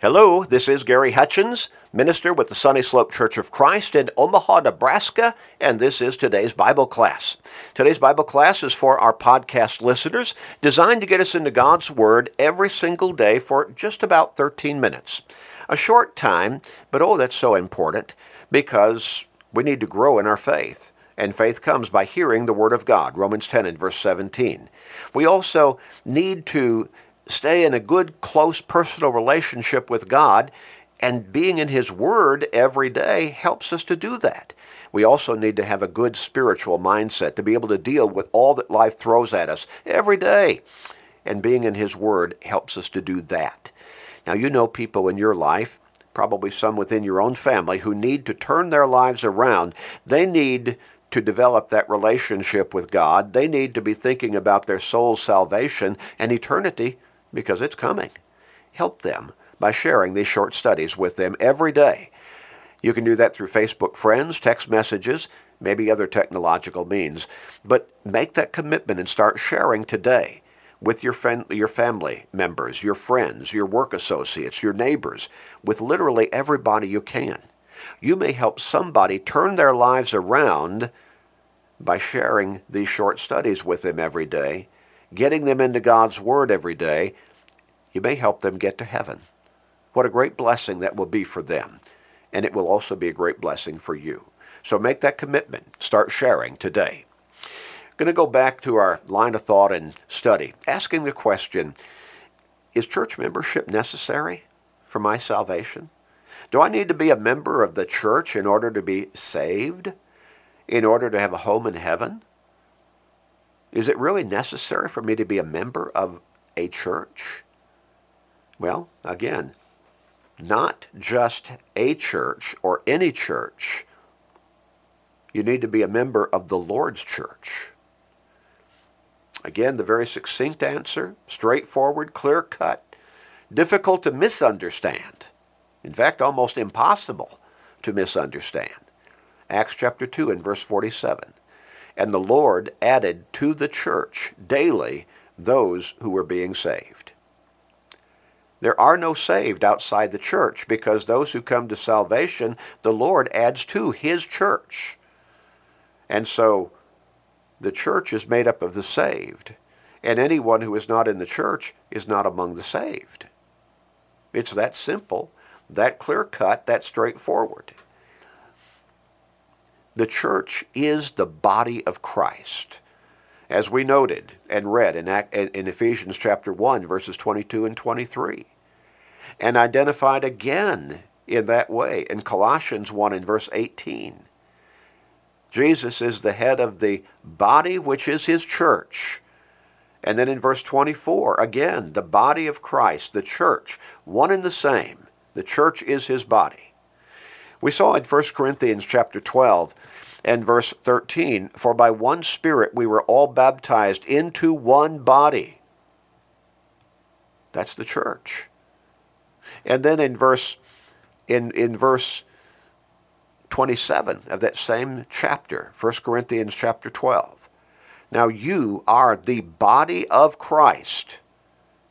Hello, this is Gary Hutchins, minister with the Sunny Slope Church of Christ in Omaha, Nebraska, and this is today's Bible class. Today's Bible class is for our podcast listeners, designed to get us into God's Word every single day for just about 13 minutes. A short time, but oh, that's so important because we need to grow in our faith. And faith comes by hearing the Word of God, Romans 10 and verse 17. We also need to stay in a good, close, personal relationship with God, and being in His Word every day helps us to do that. We also need to have a good spiritual mindset to be able to deal with all that life throws at us every day. And being in His Word helps us to do that. Now, you know people in your life, probably some within your own family, who need to turn their lives around. They need to develop that relationship with God. They need to be thinking about their soul's salvation and eternity because it's coming. Help them by sharing these short studies with them every day. You can do that through Facebook friends, text messages, maybe other technological means. But make that commitment and start sharing today with your, friend, your family members, your friends, your work associates, your neighbors, with literally everybody you can. You may help somebody turn their lives around by sharing these short studies with them every day getting them into God's Word every day, you may help them get to heaven. What a great blessing that will be for them. And it will also be a great blessing for you. So make that commitment. Start sharing today. going to go back to our line of thought and study, asking the question Is church membership necessary for my salvation? Do I need to be a member of the church in order to be saved? In order to have a home in heaven? Is it really necessary for me to be a member of a church? Well, again, not just a church or any church. You need to be a member of the Lord's church. Again, the very succinct answer, straightforward, clear cut, difficult to misunderstand. In fact, almost impossible to misunderstand. Acts chapter 2 and verse 47. And the Lord added to the church daily those who were being saved. There are no saved outside the church because those who come to salvation, the Lord adds to his church. And so the church is made up of the saved, and anyone who is not in the church is not among the saved. It's that simple, that clear cut, that straightforward. The church is the body of Christ, as we noted and read in, in Ephesians chapter 1, verses 22 and 23, and identified again in that way in Colossians 1 and verse 18. Jesus is the head of the body which is his church. And then in verse 24, again, the body of Christ, the church, one and the same. The church is his body. We saw in 1 Corinthians chapter 12 and verse 13, for by one Spirit we were all baptized into one body. That's the church. And then in verse in, in verse 27 of that same chapter, 1 Corinthians chapter 12. Now you are the body of Christ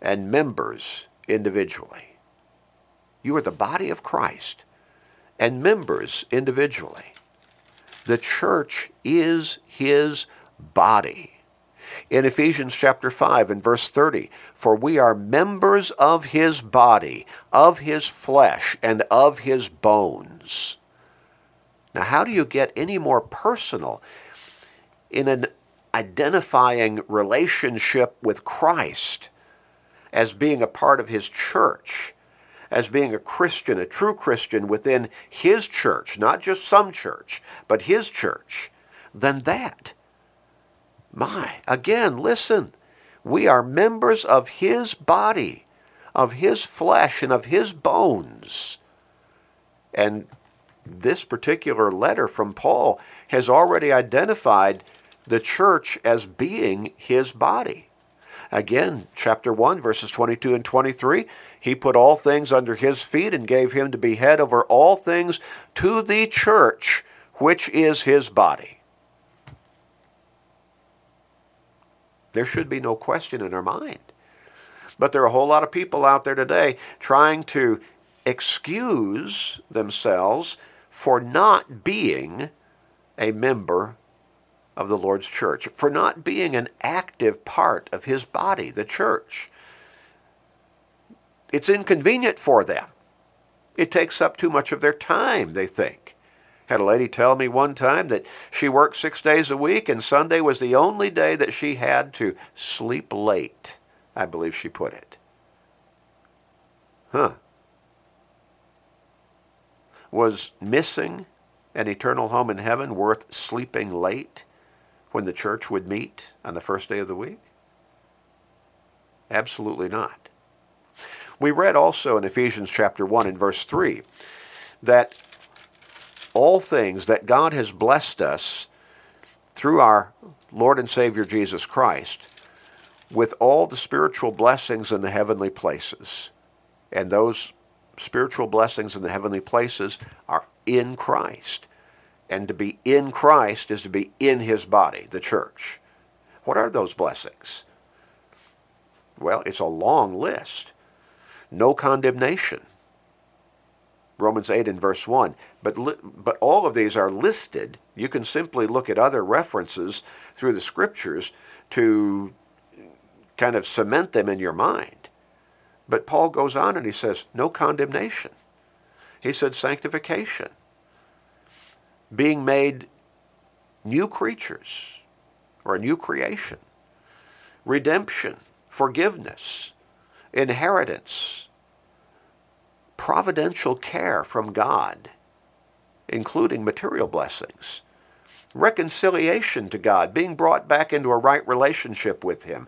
and members individually. You are the body of Christ and members individually. The church is his body. In Ephesians chapter 5 and verse 30, for we are members of his body, of his flesh, and of his bones. Now, how do you get any more personal in an identifying relationship with Christ as being a part of his church? As being a Christian, a true Christian within his church, not just some church, but his church, than that. My, again, listen. We are members of his body, of his flesh, and of his bones. And this particular letter from Paul has already identified the church as being his body. Again, chapter 1, verses 22 and 23 He put all things under his feet and gave him to be head over all things to the church, which is his body. There should be no question in our mind. But there are a whole lot of people out there today trying to excuse themselves for not being a member of the Lord's church, for not being an active part of his body, the church. It's inconvenient for them. It takes up too much of their time, they think. Had a lady tell me one time that she worked six days a week and Sunday was the only day that she had to sleep late, I believe she put it. Huh. Was missing an eternal home in heaven worth sleeping late when the church would meet on the first day of the week? Absolutely not. We read also in Ephesians chapter 1 and verse 3 that all things that God has blessed us through our Lord and Savior Jesus Christ with all the spiritual blessings in the heavenly places. And those spiritual blessings in the heavenly places are in Christ. And to be in Christ is to be in his body, the church. What are those blessings? Well, it's a long list. No condemnation. Romans 8 and verse 1. But, li- but all of these are listed. You can simply look at other references through the scriptures to kind of cement them in your mind. But Paul goes on and he says, no condemnation. He said sanctification, being made new creatures or a new creation, redemption, forgiveness, inheritance, providential care from God, including material blessings, reconciliation to God, being brought back into a right relationship with Him,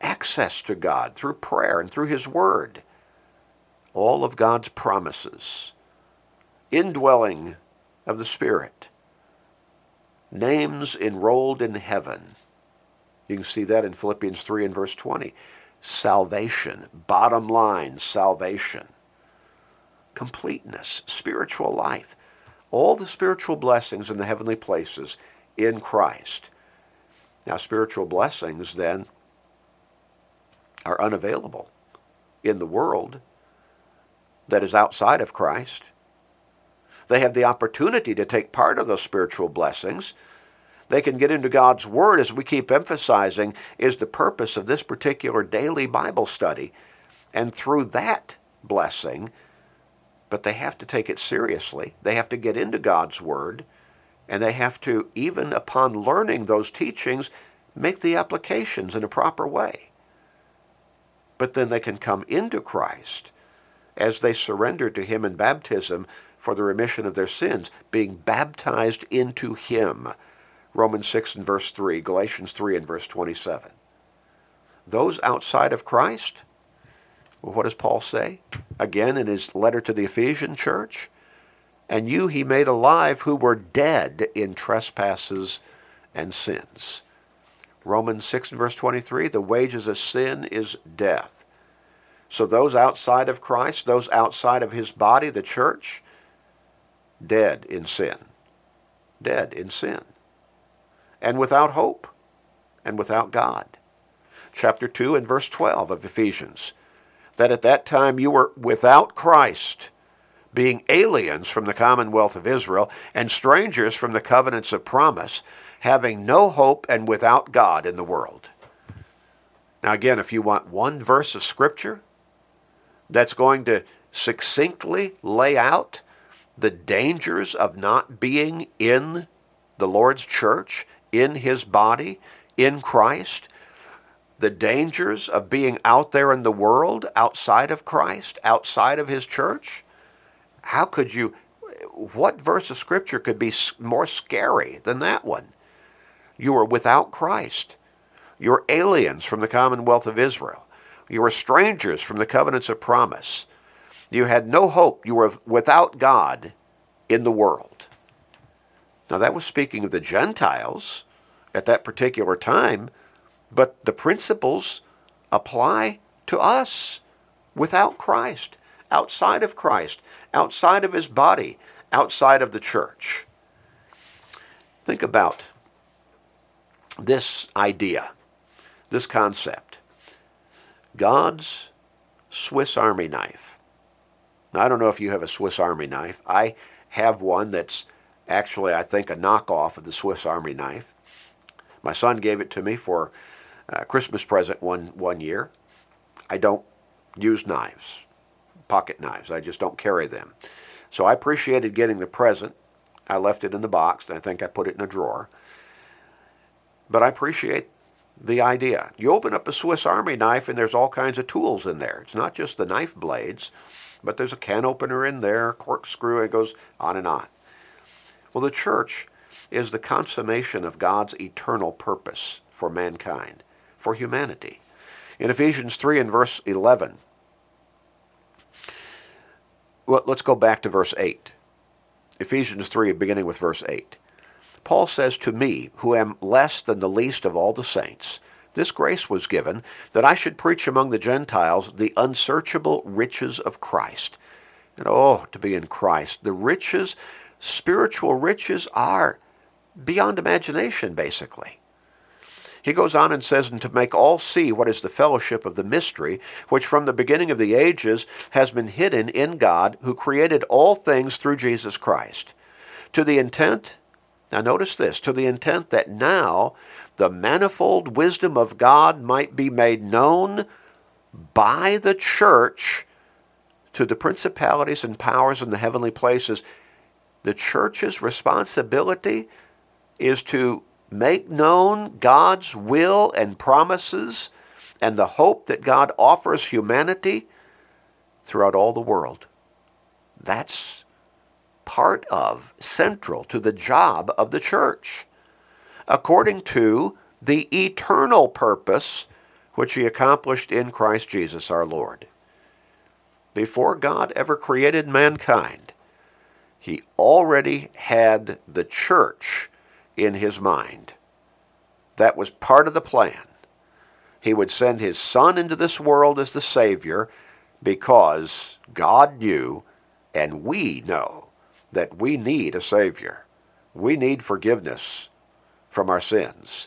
access to God through prayer and through His Word, all of God's promises, indwelling of the Spirit, names enrolled in heaven. You can see that in Philippians 3 and verse 20. Salvation, bottom line, salvation. Completeness, spiritual life, all the spiritual blessings in the heavenly places in Christ. Now, spiritual blessings then are unavailable in the world that is outside of Christ. They have the opportunity to take part of those spiritual blessings. They can get into God's Word, as we keep emphasizing, is the purpose of this particular daily Bible study. And through that blessing, but they have to take it seriously. They have to get into God's Word, and they have to, even upon learning those teachings, make the applications in a proper way but then they can come into Christ as they surrender to Him in baptism for the remission of their sins, being baptized into Him. Romans 6 and verse 3, Galatians 3 and verse 27. Those outside of Christ, well, what does Paul say? Again in his letter to the Ephesian church, and you he made alive who were dead in trespasses and sins. Romans 6 and verse 23, the wages of sin is death. So those outside of Christ, those outside of his body, the church, dead in sin. Dead in sin. And without hope. And without God. Chapter 2 and verse 12 of Ephesians. That at that time you were without Christ, being aliens from the commonwealth of Israel, and strangers from the covenants of promise, having no hope and without God in the world. Now, again, if you want one verse of Scripture that's going to succinctly lay out the dangers of not being in the Lord's church, in His body, in Christ, the dangers of being out there in the world outside of Christ, outside of His church, how could you, what verse of Scripture could be more scary than that one? You are without Christ. You're aliens from the commonwealth of Israel. You were strangers from the covenants of promise. You had no hope. You were without God in the world. Now, that was speaking of the Gentiles at that particular time, but the principles apply to us without Christ, outside of Christ, outside of his body, outside of the church. Think about this idea, this concept. God's Swiss Army knife. Now, I don't know if you have a Swiss Army knife. I have one that's actually, I think, a knockoff of the Swiss Army knife. My son gave it to me for a Christmas present one, one year. I don't use knives, pocket knives. I just don't carry them. So I appreciated getting the present. I left it in the box, and I think I put it in a drawer. But I appreciate the idea. You open up a Swiss Army knife, and there's all kinds of tools in there. It's not just the knife blades, but there's a can opener in there, corkscrew, it goes on and on. Well, the church is the consummation of God's eternal purpose for mankind, for humanity. In Ephesians 3 and verse 11, well, let's go back to verse 8. Ephesians 3, beginning with verse 8. Paul says, To me, who am less than the least of all the saints, this grace was given that I should preach among the Gentiles the unsearchable riches of Christ. And oh, to be in Christ. The riches, spiritual riches, are beyond imagination, basically. He goes on and says, And to make all see what is the fellowship of the mystery, which from the beginning of the ages has been hidden in God, who created all things through Jesus Christ. To the intent, now notice this, to the intent that now the manifold wisdom of God might be made known by the church to the principalities and powers in the heavenly places. The church's responsibility is to make known God's will and promises and the hope that God offers humanity throughout all the world. That's part of, central to the job of the church, according to the eternal purpose which he accomplished in Christ Jesus our Lord. Before God ever created mankind, he already had the church in his mind. That was part of the plan. He would send his son into this world as the Savior because God knew and we know that we need a Savior. We need forgiveness from our sins.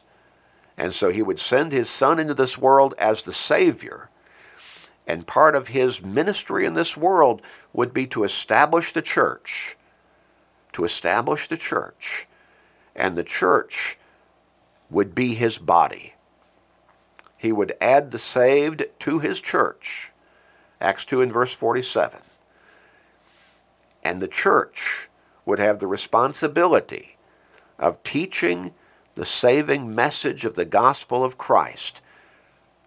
And so he would send his son into this world as the Savior. And part of his ministry in this world would be to establish the church. To establish the church and the church would be his body. He would add the saved to his church. Acts 2 and verse 47. And the church would have the responsibility of teaching the saving message of the gospel of Christ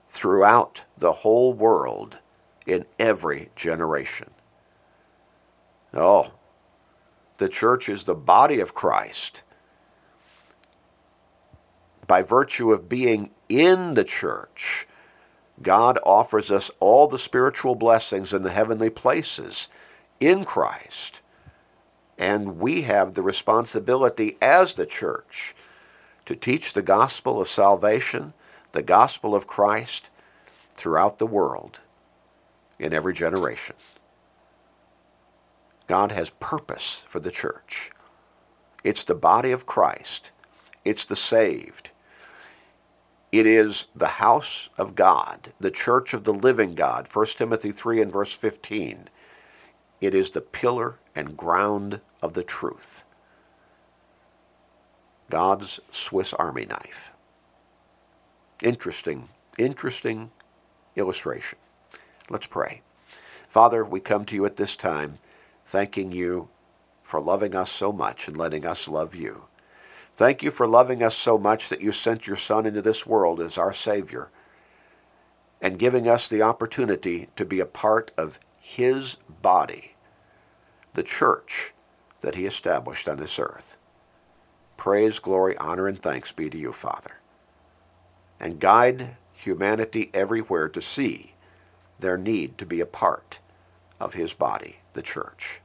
throughout the whole world in every generation. Oh, the church is the body of Christ by virtue of being in the church, God offers us all the spiritual blessings in the heavenly places in Christ. And we have the responsibility as the church to teach the gospel of salvation, the gospel of Christ, throughout the world in every generation. God has purpose for the church. It's the body of Christ. It's the saved. It is the house of God, the church of the living God, 1 Timothy 3 and verse 15. It is the pillar and ground of the truth. God's Swiss Army knife. Interesting, interesting illustration. Let's pray. Father, we come to you at this time thanking you for loving us so much and letting us love you. Thank you for loving us so much that you sent your Son into this world as our Savior and giving us the opportunity to be a part of His body, the church that He established on this earth. Praise, glory, honor, and thanks be to you, Father. And guide humanity everywhere to see their need to be a part of His body, the church.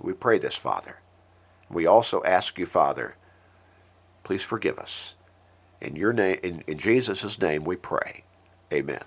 We pray this, Father. We also ask you, Father, Please forgive us. In your name, in, in Jesus' name we pray. Amen.